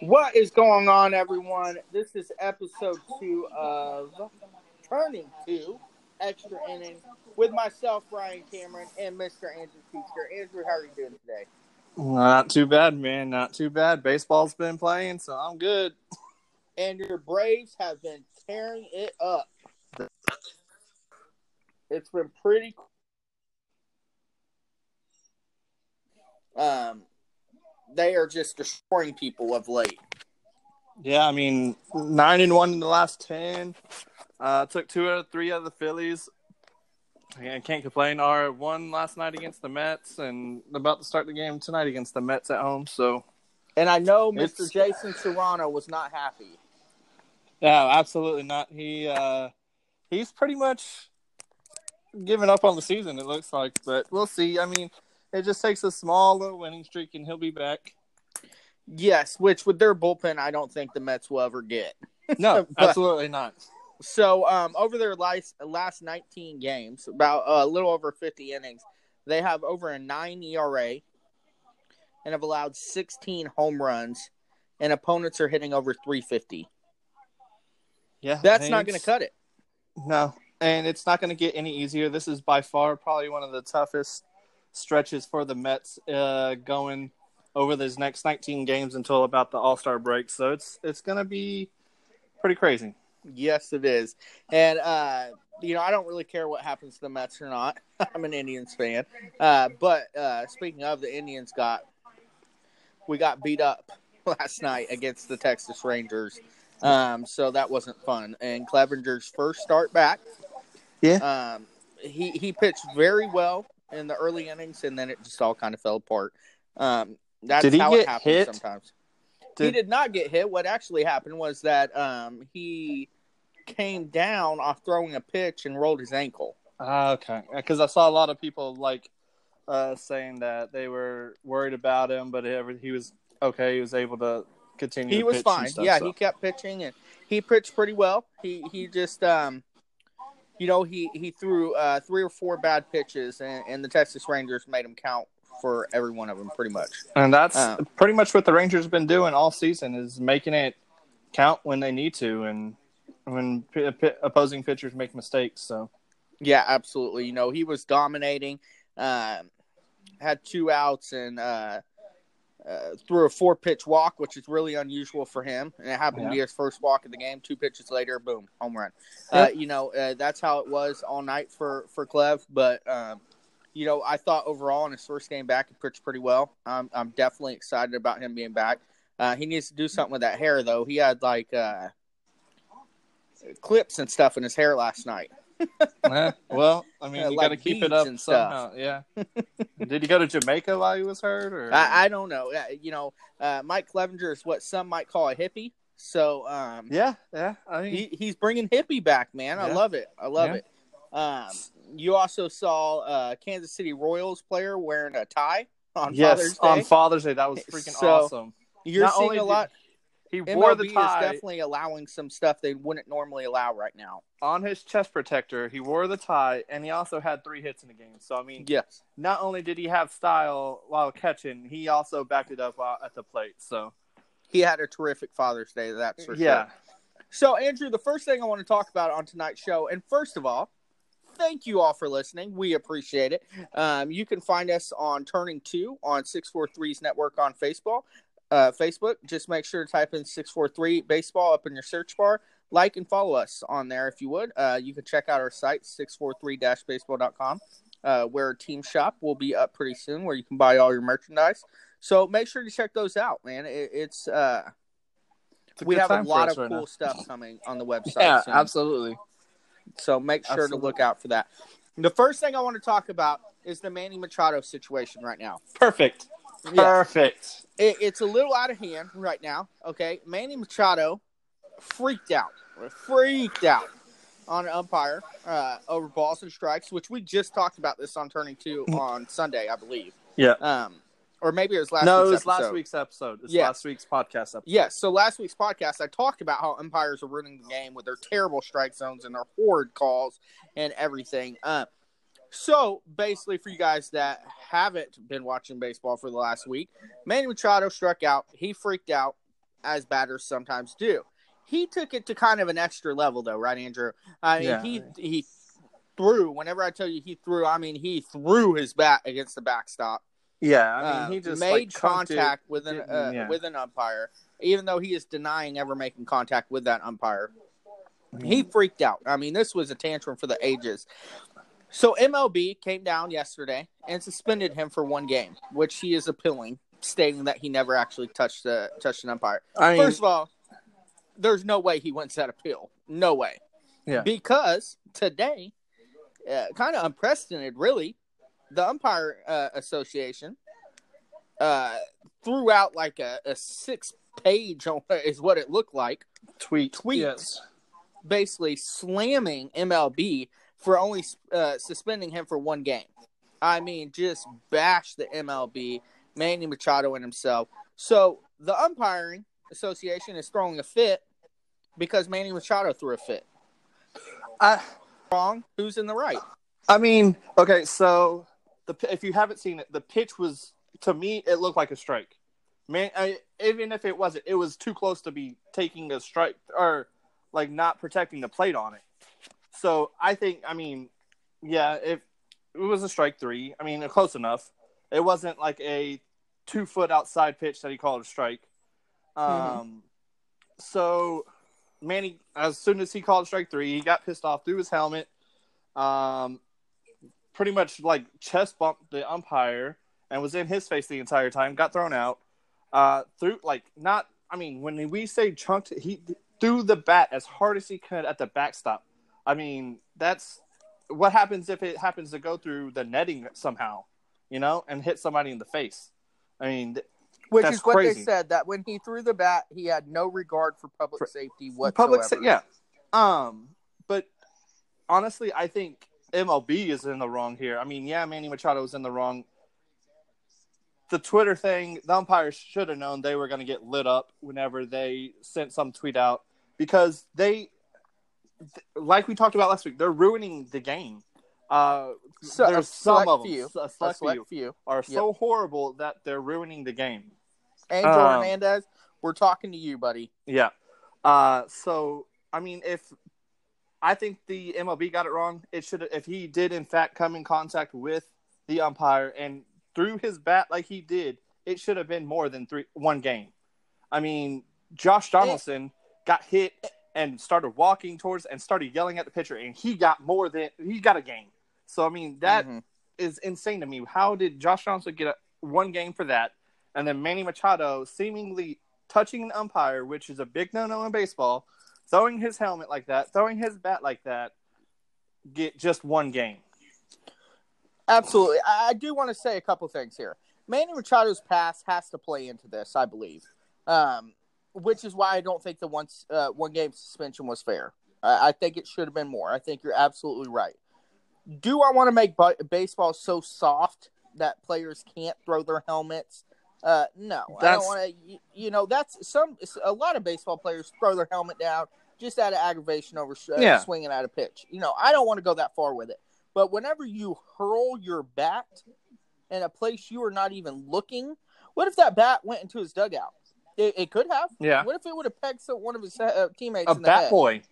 What is going on, everyone? This is episode two of Turning Two Extra Inning with myself, Brian Cameron, and Mr. Andrew Teacher. Andrew, how are you doing today? Not too bad, man. Not too bad. Baseball's been playing, so I'm good. And your Braves have been tearing it up. It's been pretty. Um, they are just destroying people of late. Yeah, I mean, nine and one in the last ten. Uh, took two out of three out of the Phillies. I can't complain. Our one last night against the Mets, and about to start the game tonight against the Mets at home. So, And I know Mr. It's- Jason Serrano was not happy. yeah, absolutely not. He uh, he's pretty much given up on the season. It looks like, but we'll see. I mean, it just takes a small little winning streak, and he'll be back. Yes, which with their bullpen, I don't think the Mets will ever get. No, But- absolutely not. So, um, over their last last 19 games, about uh, a little over 50 innings, they have over a nine ERA and have allowed 16 home runs, and opponents are hitting over 350. Yeah, That's not going to cut it. No, and it's not going to get any easier. This is by far probably one of the toughest stretches for the Mets uh, going over these next 19 games until about the All Star break. So it's it's going to be pretty crazy. Yes, it is. And uh, you know, I don't really care what happens to the Mets or not. I'm an Indians fan. Uh, but uh, speaking of, the Indians got we got beat up last night against the Texas Rangers. Um, so that wasn't fun. And Clevinger's first start back, Yeah. um, he he pitched very well in the early innings, and then it just all kind of fell apart. Um, that's Did he how it happens hit? sometimes he Did- did not get hit. What actually happened was that um, he came down off throwing a pitch and rolled his ankle. Ah, okay, because I saw a lot of people like uh, saying that they were worried about him, but he was okay. He was able to continue. He was fine. stuff, yeah, so. he kept pitching and he pitched pretty well. He he just um, you know he he threw uh, three or four bad pitches and, and the Texas Rangers made him count for every one of them pretty much. And that's Um, pretty much what the Rangers have been doing all season is making it count when they need to and when p- p- opposing pitchers make mistakes. So Yeah, absolutely. You know, he was dominating. Um, had two outs and uh, uh, threw a four pitch walk, which is really unusual for him. And it happened to be his first walk of the game. Two pitches later, boom, home run. Uh, you know, uh, that's how it was all night for for Clev. But um, you know, I thought overall in his first game back, he pitched pretty well. Um, I'm definitely excited about him being back. Uh, he needs to do something with that hair, though. He had like uh, clips and stuff in his hair last night. Well, I mean, Yeah, you like got to keep it up and stuff. Yeah. Did he go to Jamaica while he was hurt? Or I, I don't know. You know, uh, Mike Clevinger is what some might call a hippie. So um, yeah, yeah. I mean, he, he's bringing hippie back, man. I love it. I love Yeah. it. Um, you also saw uh, Kansas City Royals player wearing a tie on yes, Father's Day. on Father's Day, that was freaking So, awesome. You're not seeing a did- He wore the MLB is definitely allowing some stuff they wouldn't normally allow right now. on his chest protector. He wore the tie, and he also had three hits in the game. So I mean, Yes. not only did he have style while catching, he also backed it up at the plate. So He had a terrific Father's Day, that's for yeah, sure. So, Andrew, the first thing I want to talk about on tonight's show, and first of all, thank you all for listening. We appreciate it. Um, you can find us on Turning Two on 643's network on Facebook. Uh, Facebook. Just make sure to type in 643 baseball up in your search bar. Like and follow us on there if you would. Uh, you can check out our site, 643-baseball.com, uh, where our team shop will be up pretty soon, where you can buy all your merchandise. So make sure to check those out, man. It, it's uh, It's we have a lot of right cool now. stuff coming on the website. Yeah, soon. absolutely. So make sure Absolutely. to look out for that. The first thing I want to talk about is the Manny Machado situation right now. Perfect. Perfect. It, it's a little out of hand right now. Okay, Manny Machado freaked out, freaked out on an umpire uh, over balls and strikes, which we just talked about this on Turning Two on Sunday, I believe. Yeah. Um, or maybe it was last. no, it week's was last episode. week's episode. It's Yeah. last week's podcast episode. Yes. So last week's podcast, I talked about how umpires are ruining the game with their terrible strike zones and their horrid calls and everything. Uh, So basically, for you guys that haven't been watching baseball for the last week, Manny Machado struck out. He freaked out, as batters sometimes do. He took it to kind of an extra level, though, right, Andrew? I mean, Yeah. he he threw. Whenever I tell you he threw, I mean he threw his bat against the backstop. Yeah, I mean, Uh, he just made like, contact with an uh, yeah. with an umpire, even though he is denying ever making contact with that umpire. He freaked out. I mean, this was a tantrum for the ages. So MLB came down yesterday and suspended him for one game, which he is appealing, stating that he never actually touched the touched an umpire. I mean, First of all, there's no way he wins that appeal. No way. Yeah. Because today, uh, kind of unprecedented, really, the umpire uh, association uh, threw out like a, a six page on is what it looked like, tweet, tweet. Yes. basically slamming MLB for only uh, suspending him for one game. I mean, just bash the MLB, Manny Machado and himself. So the umpiring association is throwing a fit because Manny Machado threw a fit. I, Wrong? Who's in the right? I mean, okay, so the if you haven't seen it, the pitch was to me it looked like a strike. Man, I, even if it wasn't, it was too close to be taking a strike or like not protecting the plate on it. So I think, I mean, yeah, if it was a strike three, I mean, close enough. It wasn't like a two foot outside pitch that he called a strike. Um, Mhm. so Manny, as soon as he called strike three, he got pissed off, threw his helmet, um, pretty much like chest bumped the umpire and was in his face the entire time. Got thrown out. Uh, threw like not. I mean, when we say chunked, he threw the bat as hard as he could at the backstop. I mean, that's what happens if it happens to go through the netting somehow, you know, and hit somebody in the face. I mean, Which is what crazy. they said that when he threw the bat, he had no regard for public For- safety whatsoever. public, sa- yeah. Um, but honestly, I think MLB is in the wrong here. I mean, yeah, Manny Machado is in the wrong. The Twitter thing, the umpires should have known they were going to get lit up whenever they sent some tweet out because they, th- like we talked about last week, they're ruining the game. Uh, So, there's some of them, few, a a select few, few. are so horrible that they're ruining the game. Angel Um, Hernandez, we're talking to you, buddy. Yeah. Uh, so I mean, if I think the MLB got it wrong, it should if he did in fact come in contact with the umpire and threw his bat like he did, it should have been more than three one game. I mean, Josh Donaldson got hit and started walking towards and started yelling at the pitcher, and he got more than he got a game. So I mean, that is Mhm. insane to me. How did Josh Johnson get a, one game for that, and then Manny Machado seemingly touching an umpire, which is a big no-no in baseball, throwing his helmet like that, throwing his bat like that, get just one game? Absolutely. I, I do want to say a couple things here. Manny Machado's pass has to play into this, I believe, um, which is why I don't think the one uh, one game suspension was fair. I, I think it should have been more. I think you're absolutely right. Do I want to make baseball so soft that players can't throw their helmets? Uh, no, I don't want to. You, you know, that's some. A lot of baseball players throw their helmet down just out of aggravation over uh, Yeah. swinging at a pitch. You know, I don't want to go that far with it. But whenever you hurl your bat in a place you are not even looking, what if that bat went into his dugout? It, it could have. Yeah. What if it would have pegged some, one of his uh, teammates A in the bat head? boy.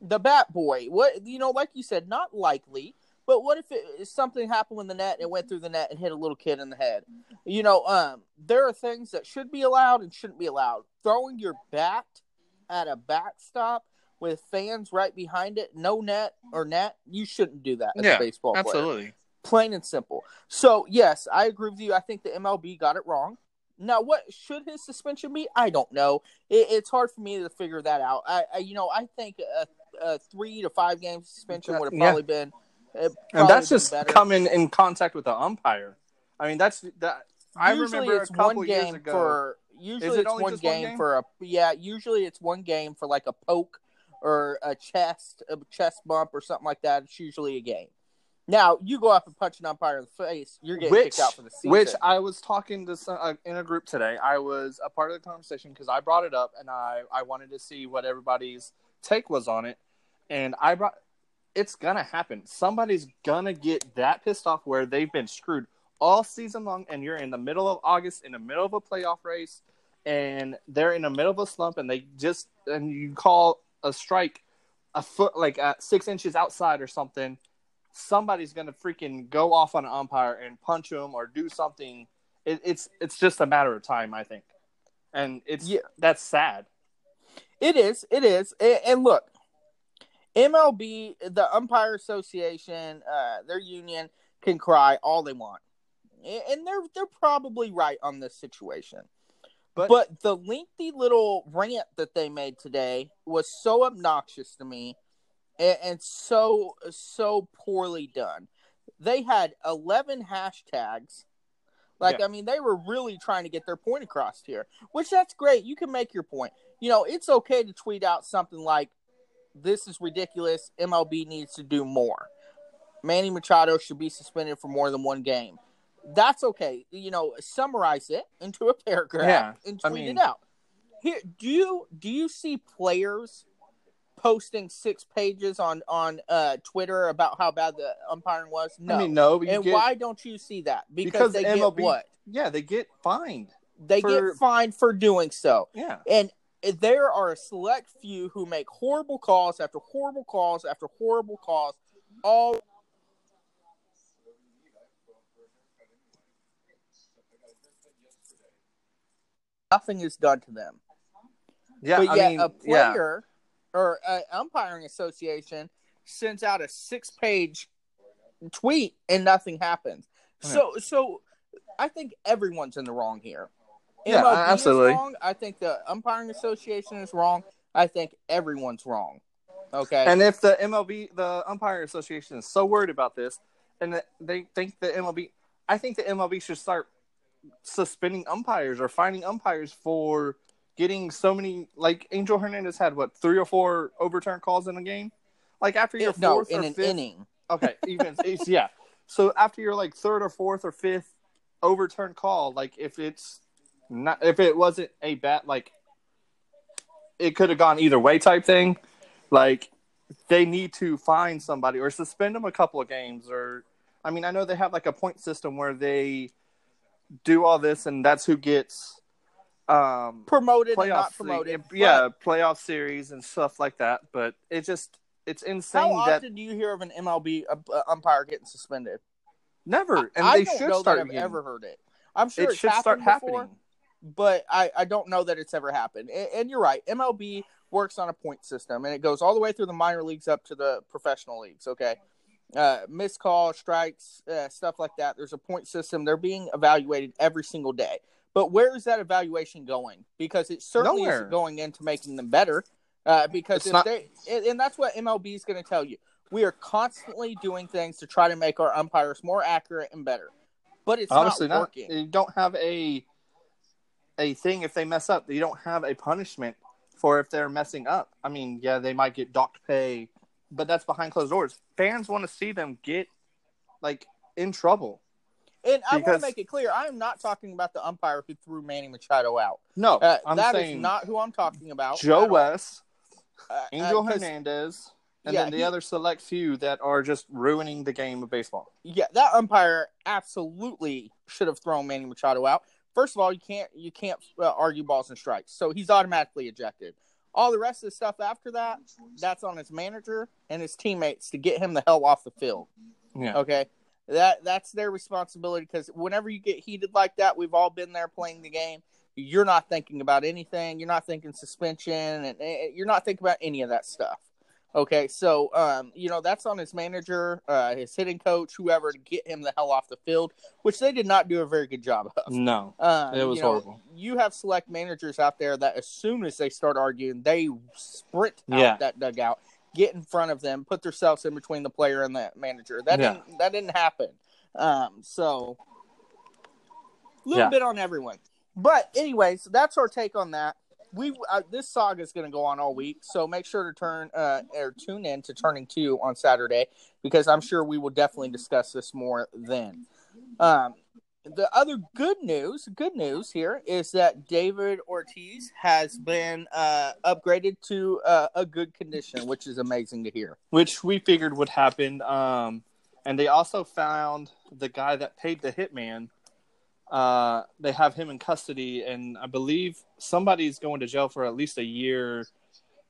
the bat boy. What you know, like you said, not likely. But what if it, something happened with the net and it went through the net and hit a little kid in the head? You know, um, there are things that should be allowed and shouldn't be allowed. Throwing your bat at a backstop with fans right behind it, no net or net, you shouldn't do that as Yeah, a baseball player Absolutely. plain and simple. So yes, I agree with you. I think the MLB got it wrong. Now, what should his suspension be? I don't know. It, it's hard for me to figure that out. I, I you know, I think a, a three to five game suspension would have Yeah. probably been. uh, And that's just better. coming in contact with the umpire. I mean, that's that. I usually remember it's a couple one years game ago. for. Usually it it's one just one game, game? for a yeah. Usually it's one game for like a poke or a chest a chest bump or something like that. It's usually a game. Now you go up and punch an umpire in the face, you're getting which, kicked out for the season. which I was talking to some, uh, in a group today. I was a part of the conversation because I brought it up and I, I wanted to see what everybody's take was on it. And I brought it's gonna happen. Somebody's gonna get that pissed off where they've been screwed all season long, and you're in the middle of August, in the middle of a playoff race, and they're in the middle of a slump, and they just and you call a strike a foot like uh, six inches outside or something. Somebody's gonna freaking go off on an umpire and punch him or do something. It, it's it's just a matter of time, I think, and it's Yeah. that's sad. It is. It is. A- And look, MLB, the Umpire Association, uh, their union can cry all they want, and they're they're probably right on this situation. But- But, the lengthy little rant that they made today was so obnoxious to me, and, and so so poorly done. They had eleven hashtags. Like Yeah. I mean, they were really trying to get their point across here, which that's great. You can make your point you know, it's okay to tweet out something like, "This is ridiculous. MLB needs to do more. Manny Machado should be suspended for more than one game." That's okay. You know, summarize it into a paragraph Yeah, and I tweet mean- it out. Here, do you do you see players posting six pages on on uh, Twitter about how bad the umpiring was? No. I mean, no, and get, why don't you see that? Because, Because they MLB get what? yeah, they get fined. They for- get fined for doing so. Yeah, And there are a select few who make horrible calls after horrible calls after horrible calls. All nothing is done to them. yeah. but I yet mean, a yeah. Or an umpiring association sends out a six-page tweet and nothing happens. So, so I think everyone's in the wrong here. Yeah, MLB absolutely. Wrong. I think the umpiring association is wrong. I think everyone's wrong. Okay. And if the MLB, the umpire association, is so worried about this, and that they think the MLB, I think the MLB should start suspending umpires or finding umpires for getting so many. Like Angel Hernandez had what three or four overturned calls in a game. Like after your no, fourth in or an fifth, inning. okay, even yeah. So after your like third or fourth or fifth overturned call, like if it's not if it wasn't a bat like it could have gone either way type thing, like they need to find somebody or suspend them a couple of games or I mean I know they have like a point system where they do all this and that's who gets um Promoted and not promoted. yeah playoff series and stuff like that but it just it's insane How that often do you hear of an MLB uh, uh, umpire getting suspended? never and I they don't should know start that I've ever heard it. I'm sure it should start before, happening but I, I don't know that it's ever happened. And, and you're right. MLB works on a point system, and it goes all the way through the minor leagues up to the professional leagues. Okay, uh, missed call, strikes, uh, stuff like that. There's a point system. They're being evaluated every single day. But where is that evaluation going? Because it certainly Nowhere. isn't going into making them better. Uh, because It's if not- they and, that's what MLB is going to tell you. We are constantly doing things to try to make our umpires more accurate and better. But it's Honestly, not not. You don't have a a thing if they mess up. You don't have a punishment for if they're messing up. I mean, yeah, they might get docked pay, but that's behind closed doors. Fans want to see them get like in trouble. And I want to make it clear, I am not talking about the umpire who threw Manny Machado out. No, Uh, that is not who I'm talking about. Joe. West, Uh, Angel uh, Hernandez, and yeah, then the he- other select few that are just ruining the game of baseball. Yeah, that umpire absolutely should have thrown Manny Machado out. First of all, you can't you can't uh, argue balls and strikes, so he's automatically ejected. All the rest of the stuff after that, that's on his manager and his teammates to get him the hell off the field. Yeah. Okay, that that's their responsibility because whenever you get heated like that, we've all been there playing the game. You're not thinking about anything. You're not thinking suspension, and eh, you're not thinking about any of that stuff. Okay, so um, you know that's on his manager, uh, his hitting coach, whoever, to get him the hell off the field, which they did not do a very good job of. No. Um, It was you know, horrible. You have select managers out there that as soon as they start arguing, they sprint out Yeah. that dugout, get in front of them, put themselves in between the player and the manager. That Yeah. didn't that didn't happen. Um, so a little Yeah. bit on everyone. But anyways, that's our take on that. We uh, this saga is going to go on all week, so make sure to turn uh, or tune in to Turning Two on Saturday because I'm sure we will definitely discuss this more then. Um, the other good news, good news here is that David Ortiz has been uh, upgraded to uh, a good condition, which is amazing to hear. Which we figured would happen. Um, and they also found the guy that paid the hitman. Uh, they have him in custody, and I believe somebody's going to jail for at least a year.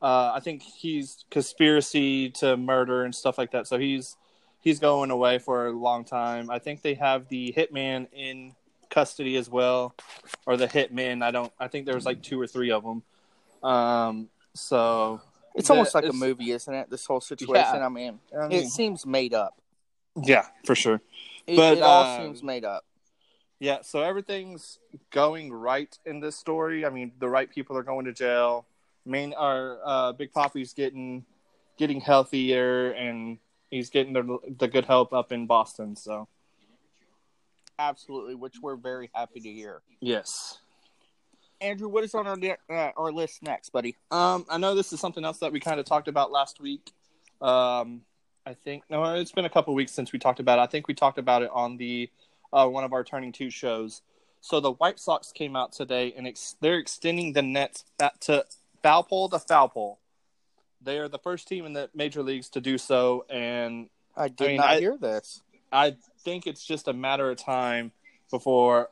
Uh, I think he's conspiracy to murder and stuff like that. So he's he's going away for a long time. I think they have the hitman in custody as well, or the hitman. I don't. I think there was like two or three of them. Um, so It's the- almost like a movie, isn't it? This whole situation. Yeah. I mean, I it seems made up. yeah, for sure. It, But, it all uh, seems made up. Yeah, so everything's going right in this story. I mean, the right people are going to jail. Main our uh, Big Poppy's getting getting healthier, and he's getting the the good help up in Boston. So Absolutely, which we're very happy to hear. yes, Andrew, what is on our uh, our list next, buddy? um, I know this is something else that we kind of talked about last week. Um, I think no, it's been a couple weeks since we talked about it. I think we talked about it on the uh, one of our turning two shows. So the White Sox came out today, and ex- they're extending the nets back to foul pole to foul pole. They are the first team in the major leagues to do so, and I did mean, not I- hear this. I think it's just a matter of time before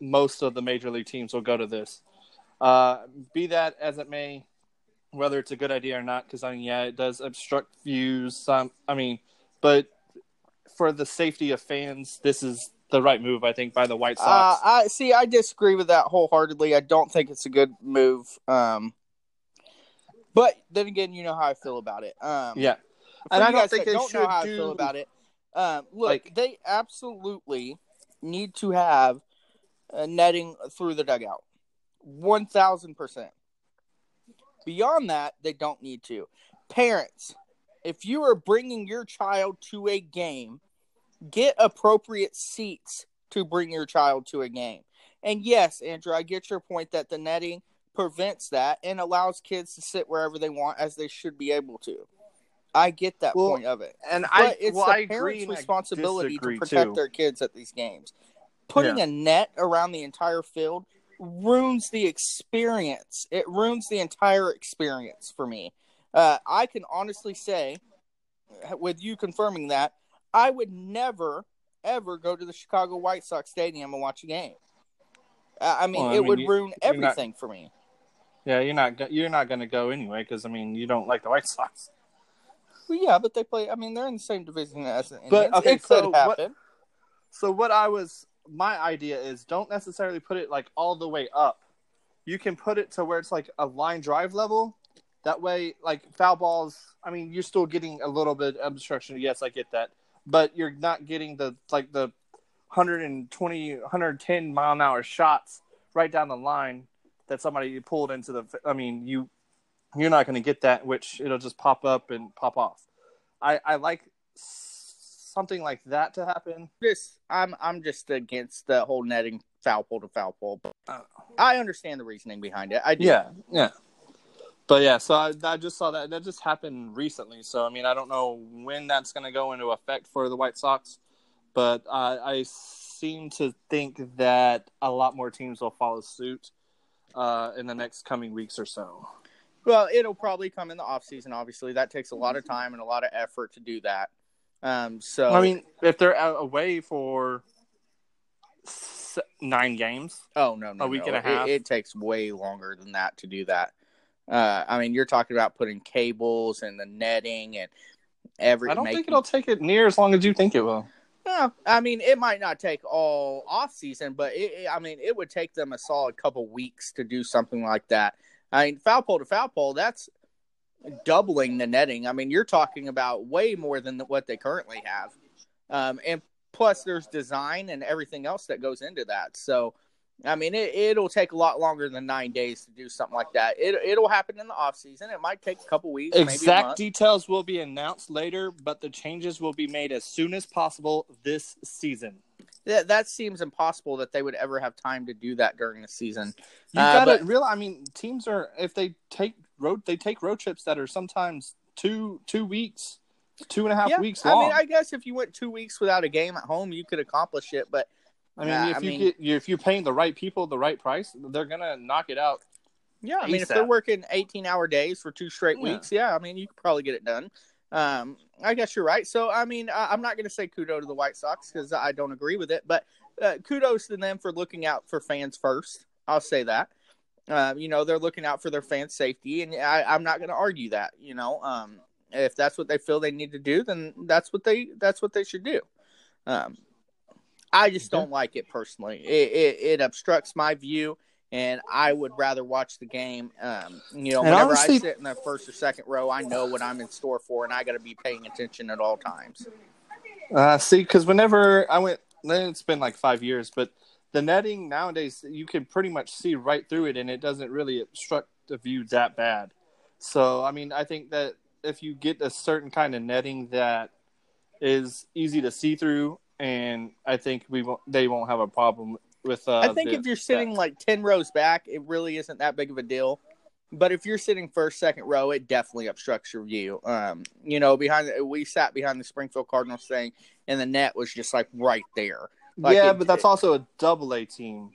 most of the major league teams will go to this. Uh, be that as it may, whether it's a good idea or not, because I mean, yeah, it does obstruct views. Some, I mean, but for the safety of fans, this is the right move, I think, by the White Uh, Sox. I see. I disagree with that wholeheartedly. I don't think it's a good move. Um, but then again, you know how I feel about it. Um, yeah, and I don't think they don't know should how I feel about it. Um, look, Like- they absolutely need to have netting through the dugout, one thousand percent. Beyond that, they don't need to. Parents, if you are bringing your child to a game, get appropriate seats to bring your child to a game. And yes, Andrew, I get your point that the netting prevents that and allows kids to sit wherever they want as they should be able to. I get that Well, point of it. and But I, it's well, the I parents' responsibility to protect too. their kids at these games. Putting a net around the entire field ruins the experience. It ruins the entire experience for me. Uh, I can honestly say, with you confirming that, I would never, ever go to the Chicago White Sox Stadium and watch a game. I mean, Well, I it mean, would you- ruin you're not- everything for me. Yeah, you're not go- you're not going to go anyway because I mean you don't like the White Sox. Well, yeah, but they play. I mean, they're in the same division as the Indians. But, okay, it could so what- So what I was my idea is don't necessarily put it like all the way up. You can put it to where it's like a line drive level. That way, like foul balls. I mean, you're still getting a little bit of obstruction. Yes, I get that, but you're not getting the like the 120, 110 mile an hour shots right down the line that somebody pulled into the. I mean, you you're not going to get that, which it'll just pop up and pop off. I I like something like that to happen. just I'm I'm just against the whole netting foul pole to foul pole, but Uh, I understand the reasoning behind it. I do. Yeah, yeah. But yeah, so I, I just saw that that just happened recently. So I mean, I don't know when that's going to go into effect for the White Sox, but uh, I seem to think that a lot more teams will follow suit uh, in the next coming weeks or so. Well, it'll probably come in the off season. Obviously, that takes a lot of time and a lot of effort to do that. Um, so I mean, if they're away for s- nine games, oh no, no, a week no. and a half? It, it takes way longer than that to do that. Uh, I mean, you're talking about putting cables and the netting and every. I don't making- think it'll take it near as long as you think it will. Well, I mean, it might not take all off season, but it- I mean, it would take them a solid couple weeks to do something like that. I mean, foul pole to foul pole, that's doubling the netting. I mean, you're talking about way more than what they currently have, um, and plus there's design and everything else that goes into that. So, I mean, it, it'll take a lot longer than nine days to do something like that. It, it'll happen in the off season. It might take a couple weeks, Exact details will be announced later, but the changes will be made as soon as possible this season. that, that seems impossible that they would ever have time to do that during the season. You Uh, gotta real. I mean, teams are if they take road they take road trips that are sometimes two two weeks, two and a half weeks I mean, I guess if you went two weeks without a game at home, you could accomplish it. But I mean, Yeah, if I you mean- get if you're paying the right people the right price, they're gonna knock it out. Yeah, I mean, if they're working 18 hour days for two straight Yeah. weeks, yeah, I mean, you could probably get it done. Um, I guess you're right. So, I mean, I, I'm not going to say kudo to the White Sox because I don't agree with it, but uh, kudos to them for looking out for fans first. I'll say that. Um, you know, they're looking out for their fans' safety, and I, I'm not going to argue that. You know, um, if that's what they feel they need to do, then that's what they that's what they should do. Um, I just don't like it personally. It, it, it obstructs my view, and I would rather watch the game. Um, you know, And whenever honestly- I sit in the first or second row, I know what I'm in store for, and I got to be paying attention at all times. Uh, see, because whenever I went, it's been like five years, but the netting nowadays you can pretty much see right through it, and it doesn't really obstruct the view that bad. So, I mean, I think that if you get a certain kind of netting that is easy to see through, and I think we won't, they won't have a problem with. Uh, I think the- if you're sitting like ten rows back, it really isn't that big of a deal. But if you're sitting first, second row, it definitely obstructs your view. Um, you know, behind the, we sat behind the Springfield Cardinals thing, and the net was just like right there. Like, yeah, it- but that's also a double A team.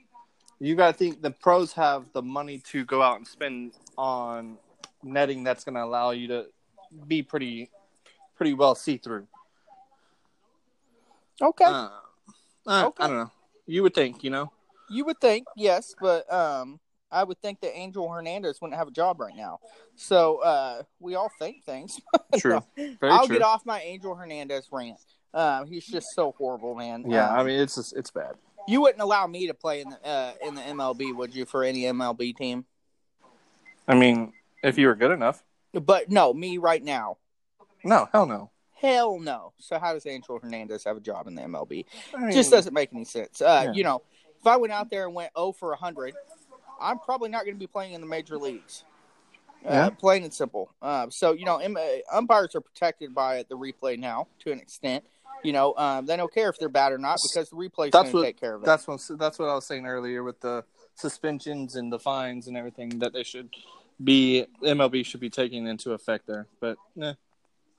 You got to think the pros have the money to go out and spend on netting that's going to allow you to be pretty, pretty well see through. Okay, Uh, uh, Okay. I don't know. You would think, you know. you would think yes, but um, I would think that Angel Hernandez wouldn't have a job right now. So uh, we all think things. True. Very I'll true. get off my Angel Hernandez rant. Um, he's just so horrible, man. Yeah, Um, I mean it's just, it's bad. you wouldn't allow me to play in the uh, in the MLB, would you, for any MLB team? I mean, if you were good enough. But no, me right now. No, hell no. Hell no. So how does Angel Hernandez have a job in the MLB? I mean, just doesn't make any sense. Uh, Yeah. You know, if I went out there and went 0 for 100, I'm probably not going to be playing in the major leagues. Uh, Yeah. Plain and simple. Uh, so, you know, uh, umpires are protected by the replay now to an extent. You know, um, they don't care if they're bad or not because the replay's That's going to take care of it. That's what that's what I was saying earlier with the suspensions and the fines and everything that they should be MLB should be taking into effect there. But eh,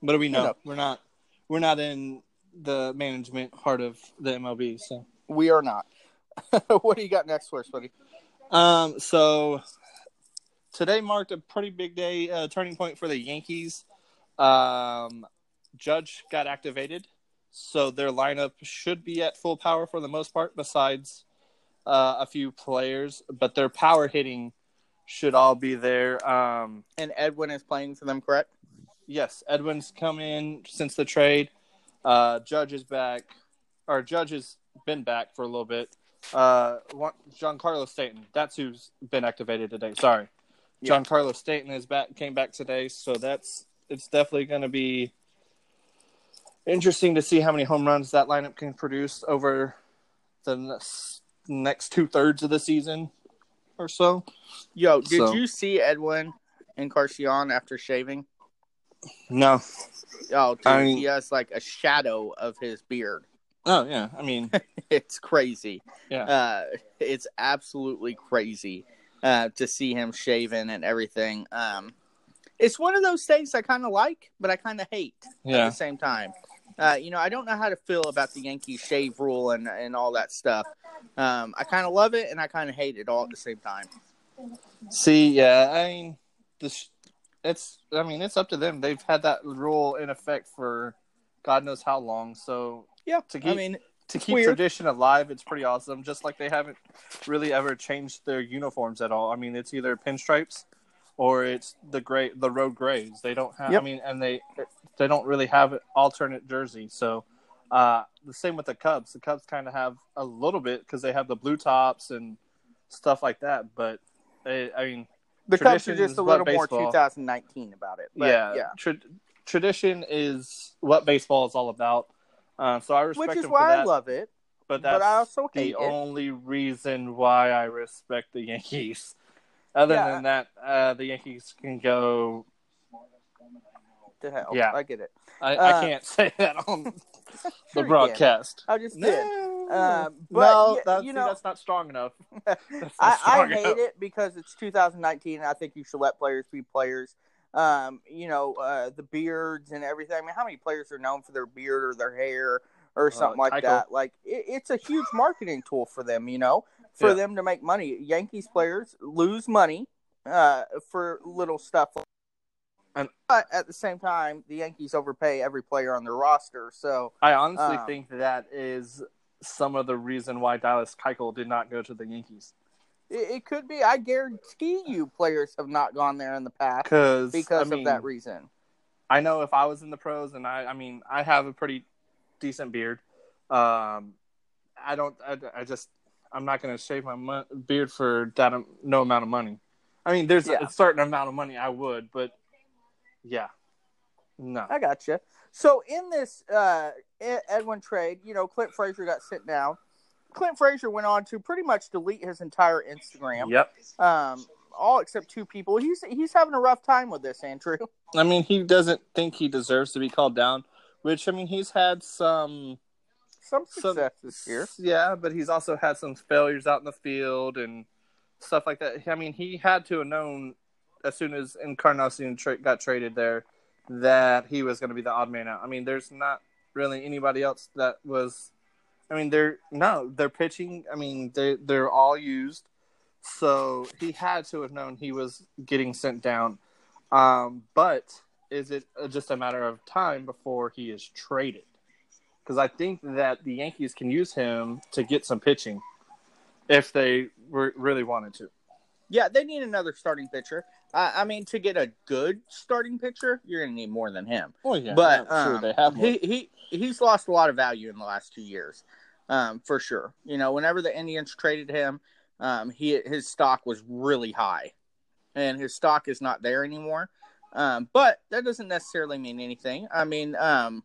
do we know? know. We're not we're not in the management part of the MLB. So We are not. what do you got next for us, buddy? um so today marked a pretty big day uh, turning point for the Yankees. Um Judge got activated. So their lineup should be at full power for the most part, besides uh, a few players. But their power hitting should all be there. Um, And Edwin is playing for them, correct? Yes, Edwin's come in since the trade. Uh, Judge is back, or Judge has been back for a little bit. Uh, one- Giancarlo Stanton, that's who's been activated today. Sorry, Yeah. Giancarlo Stanton is back, came back today, so that's it's definitely going to be interesting to see how many home runs that lineup can produce over the next, next two thirds of the season or so. Yo, did So- you see Edwin Encarnacion after shaving? No, Oh, dude, I mean- he has like a shadow of his beard. oh yeah, I mean, It's crazy. yeah. Uh, it's absolutely crazy uh, to see him shaving and everything. Um, it's one of those things I kind of like, but I kind of hate at the same time. Uh, you know, I don't know how to feel about the Yankee shave rule and and all that stuff. Um, I kind of love it and I kind of hate it all at the same time. See, yeah, I mean, this it's. I mean, it's up to them. They've had that rule in effect for God knows how long. So Yeah, To keep I mean, to keep Weird. tradition alive, it's pretty awesome. Just like they haven't really ever changed their uniforms at all. I mean, it's either pinstripes or it's the gray, the road grays. They don't have. Yep. I mean, and they they don't really have an alternate jersey. So uh, the same with the Cubs. The Cubs kind of have a little bit because they have the blue tops and stuff like that. But they, I mean, the Cubs are just a little more baseball- 2019 about it. But, yeah, yeah. Tra- tradition is what baseball is all about. Uh, so I respect Which is why that. I love it. but but that's I also hate the it. only reason why I respect the Yankees. Other Yeah. than that, uh, the Yankees can go. To hell. Yeah. I get it. I, Uh, I can't say that on Sure the broadcast. I just did. No, Um, but no, that's, you see, know- that's not strong enough. Not I, I strong hate enough. it because it's 2019 and I think you should let players be players. Um, you know, uh, the beards and everything. I mean, how many players are known for their beard or their hair or something like Keuchel. that. Like it, it's a huge marketing tool for them, you know, for Yeah. them to make money. Yankees players lose money uh, for little stuff, And- but at the same time, the Yankees overpay every player on their roster. So I honestly Um, think that is some of the reason why Dallas Keuchel did not go to the Yankees. it, it could be. I guarantee you, players have not gone there in the past Because I mean, of that reason. I know if I was in the pros, and I, I mean, I have a pretty decent beard. Um, I don't, I, I just, I'm not going to shave my mo- beard for that am- no amount of money. I mean, there's Yeah. a certain amount of money I would, but yeah, no. I got you. So in this uh, Edwin trade, you know, Clint Frazier got sent down. Clint Frazier went on to pretty much delete his entire Instagram. Yep. Um, all except two people. He's he's having a rough time with this, Andrew. I mean, he doesn't think he deserves to be called down, which I mean, he's had some Some Some- success this year. Yeah, but he's also had some failures out in the field and stuff like that. I mean, he had to have known as soon as Encarnacion tra- got traded there that he was going to be the odd man out. I mean, there's not really anybody else that was. I mean, they're no, they're pitching. I mean, they they're all used, so he had to have known he was getting sent down. Um, but is it just a matter of time before he is traded? Because I think that the Yankees can use him to get some pitching if they re- really wanted to. Yeah, they need another starting pitcher. Uh, I mean, to get a good starting pitcher, you're going to need more than him. Well, yeah, but sure um, they have one. he he he's lost a lot of value in the last two years, um, for sure. You know, whenever the Indians traded him, um, he his stock was really high, and his stock is not there anymore. Um, but that doesn't necessarily mean anything. I mean, um,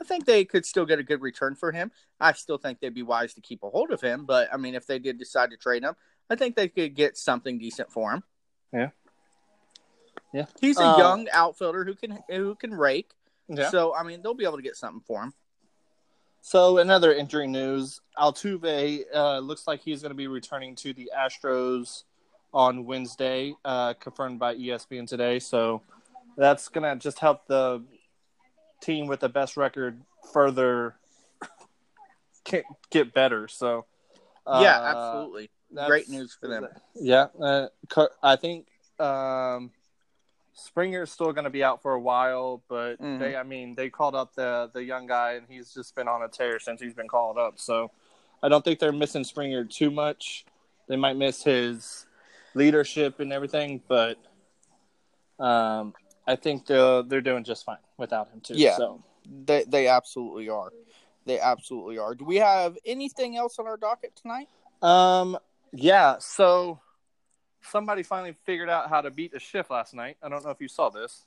I think they could still get a good return for him. I still think they'd be wise to keep a hold of him. But I mean, if they did decide to trade him, I think they could get something decent for him. Yeah. Yeah. he's a Uh, young outfielder who can who can rake. Yeah. So I mean, they'll be able to get something for him. So another injury news: Altuve uh, looks like he's going to be returning to the Astros on Wednesday, uh, confirmed by ESPN today. So that's going to just help the team with the best record further get, get better. So uh, yeah, absolutely. Great news for them. Yeah, uh, I think um, Springer's still going to be out for a while, but Mhm. they, I mean, they called up the the young guy, and he's just been on a tear since he's been called up. So I don't think they're missing Springer too much. They might miss his leadership and everything, but um, I think they're they're doing just fine without him too. Yeah. So They they absolutely are. They absolutely are. Do we have anything else on our docket tonight? Um. Yeah. So somebody finally figured out how to beat the shift last night. I don't know if you saw this.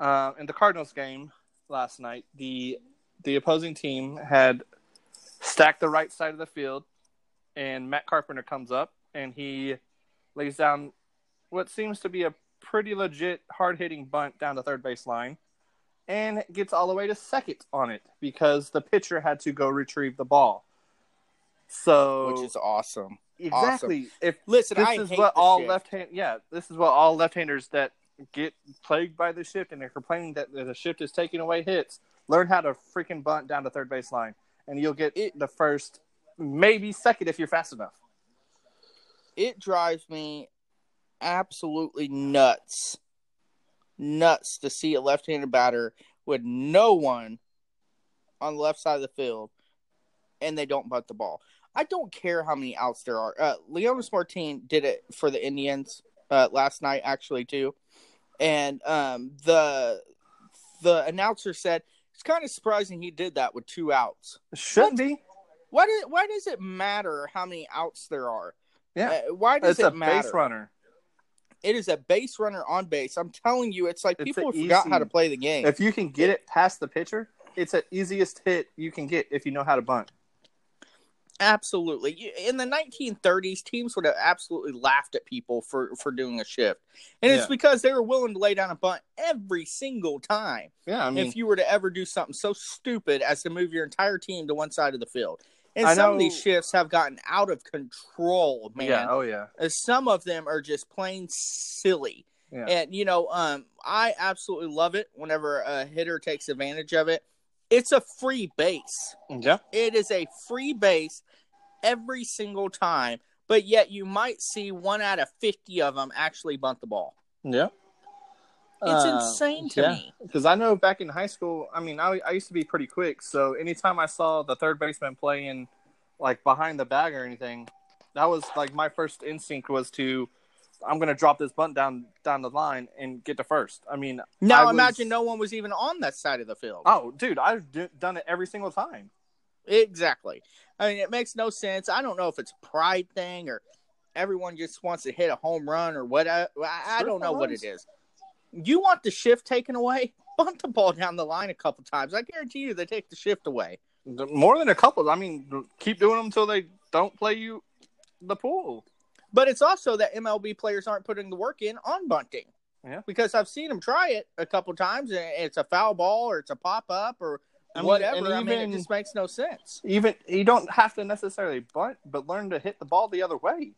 Uh, in the Cardinals game last night, the the opposing team had stacked the right side of the field, and Matt Carpenter comes up and he lays down what seems to be a pretty legit hard hitting bunt down the third base line. And gets all the way to second on it because the pitcher had to go retrieve the ball. So Which is awesome. Exactly. If Listen, this I is what all shift. left hand, yeah, this is what all left-handers that get plagued by the shift and they're complaining that the shift is taking away hits. Learn how to freaking bunt down the third base line, and you'll get It- the first, maybe second if you're fast enough. It drives me absolutely nuts. Nuts to see a left-handed batter with no one on the left side of the field and they don't butt the ball. I don't care how many outs there are. Uh, Leonys Martin did it for the Indians uh, last night, actually too, and um, the the announcer said it's kind of surprising he did that with two outs. Shouldn't be. Why does why does it matter how many outs there are? Yeah, Uh, why does it's it a matter? base runner. It is a base runner on base. I'm telling you, it's like It's people forgot easy- how to play the game. If you can get it past the pitcher, it's the easiest hit you can get if you know how to bunt. Absolutely. In the 1930s, teams would have absolutely laughed at people for for doing a shift, and it's because they were willing to lay down a bunt every single time. Yeah, I mean, if you were to ever do something so stupid as to move your entire team to one side of the field, and I some of these shifts have gotten out of control, man. yeah, oh yeah, Uh, Some of them are just plain silly. Yeah. And you know, um, I absolutely love it whenever a hitter takes advantage of it. it's a free base. Yeah. It is a free base every single time, but yet you might see one out of 50 of them actually bunt the ball. Yeah. It's Uh, insane to yeah. me. Because I know back in high school, I mean, I, I used to be pretty quick. So anytime I saw the third baseman playing like behind the bag or anything, that was like my first instinct was to, I'm going to drop this bunt down down the line and get to first. I mean, Now I was- imagine no one was even on that side of the field. Oh, dude, I've d- done it every single time. Exactly. I mean, it makes no sense. I don't know if it's a pride thing or everyone just wants to hit a home run or what. I, I don't know what it is. You want the shift taken away? Bunt the ball down the line a couple times. I guarantee you they take the shift away. More than a couple. I mean, keep doing them until they don't play you the pool. But it's also that MLB players aren't putting the work in on bunting. Yeah. Because I've seen them try it a couple times and it's a foul ball or it's a pop up or I mean, whatever. and I mean, it just makes no sense. Even you don't have to necessarily bunt, but learn to hit the ball the other way.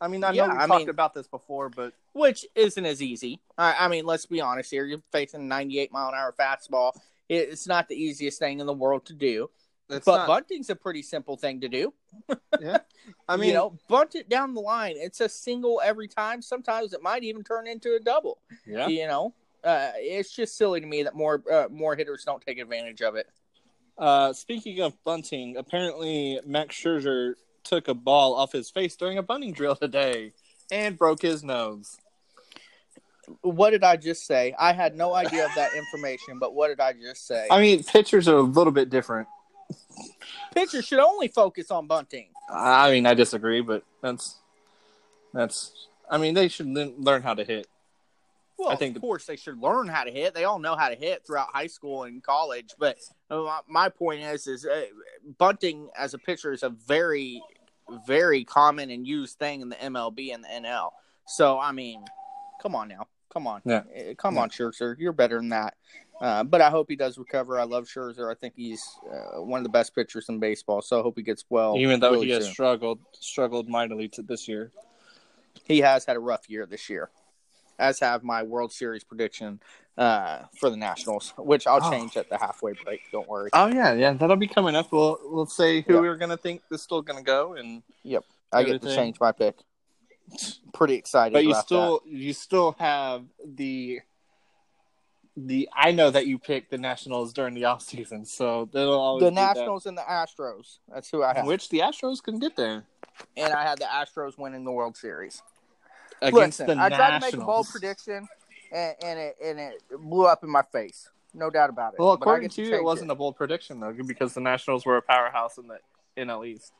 I mean, I know Yeah, we I talked mean- about this before, but which isn't as easy. I, I mean, let's be honest here. You're facing a 98 mile an hour fastball. It- It's not the easiest thing in the world to do. it's but not. bunting's a pretty simple thing to do. yeah, I mean, you know, bunt it down the line. It's a single every time. Sometimes it might even turn into a double. yeah. You know, uh, it's just silly to me that more uh, more hitters don't take advantage of it. Uh, speaking of bunting, apparently Max Scherzer took a ball off his face during a bunting drill today and broke his nose. What did I just say? I had no idea of that information, but what did I just say? I mean, pitchers are a little bit different. Pitchers should only focus on bunting. I mean, I disagree, but that's that's. I mean, they should learn how to hit. Well, I think of course they should learn how to hit. They all know how to hit throughout high school and college. But uh, my- my point is, is uh, bunting as a pitcher is a very, very common and used thing in the MLB and the NL. So I mean, come on now, come on, Yeah. Uh, come Yeah. on, Scherzer, you're better than that. Uh, but I hope he does recover. I love Scherzer. I think he's uh, one of the best pitchers in baseball. So I hope he gets well. Even though really he has soon. struggled struggled mightily to this year. he has had a rough year this year, as have my World Series prediction uh, for the Nationals, which I'll Oh. change at the halfway break. Don't worry. Oh yeah, yeah, that'll be coming up. We'll we'll say who Yeah. we're gonna think is still gonna go, and yep, I get to change my pick. Pretty excited. but you still you still have the the I know that you picked the Nationals during the off season, so that'll always the be that. Nationals and the Astros. That's who I have, which the Astros can get there and I had the Astros winning the World Series. Against Listen, the I tried Nationals. to make a bold prediction, and, and it and it blew up in my face. No doubt about it. Well, But I according get to you, it wasn't a bold prediction though, because the Nationals were a powerhouse in the NL East.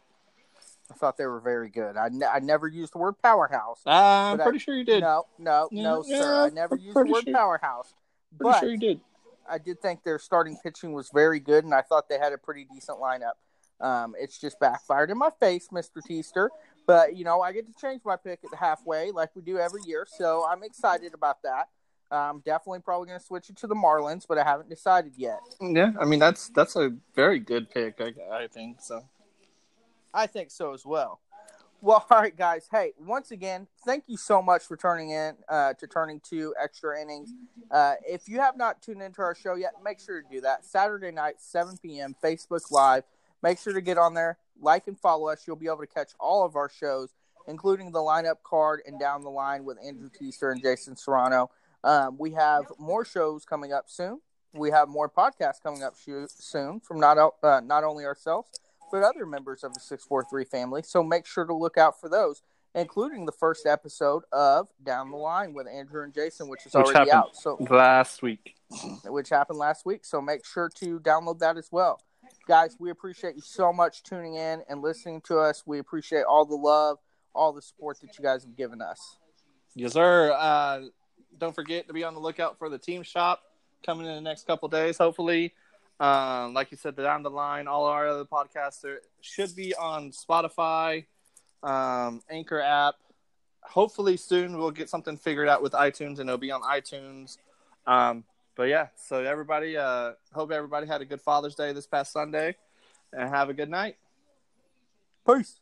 I thought they were very good. I, ne- I never used the word powerhouse. Uh, I'm But I- pretty sure you did. No, no, Yeah, no, yeah, sir. I never I'm used the pretty word sure- powerhouse. pretty But sure you did. I did think their starting pitching was very good, and I thought they had a pretty decent lineup. Um, it's just backfired in my face, Mister Teaster. But you know, I get to change my pick at the halfway, like we do every year. So I'm excited about that. I'm definitely probably going to switch it to the Marlins, but I haven't decided yet. Yeah, I mean that's that's a very good pick. I, I think so. I think so as well. Well, all right, guys. Hey, once again, thank you so much for turning in uh, to turning to extra innings. Uh, if you have not tuned into our show yet, make sure to do that. Saturday night, 7 p.m., Facebook Live. Make sure to get on there, like and follow us. You'll be able to catch all of our shows, including the lineup card and down the line with Andrew Teaster and Jason Serrano. Um, we have more shows coming up soon. We have more podcasts coming up sho- soon from not uh, not only ourselves but other members of the 643 family. So make sure to look out for those, including the first episode of Down the Line with Andrew and Jason, which is Which already out. So Last week. which happened last week. So make sure to download that as well. Guys, we appreciate you so much tuning in and listening to us. We appreciate all the love, all the support that you guys have given us. Yes, sir. Uh, don't forget to be on the lookout for the team shop coming in the next couple days, hopefully. Um, like you said, down the line, all our other podcasts are, should be on Spotify, um, Anchor app. Hopefully, soon we'll get something figured out with iTunes and it'll be on iTunes. Um, but yeah, so everybody, uh, hope everybody had a good Father's Day this past Sunday and have a good night. Peace.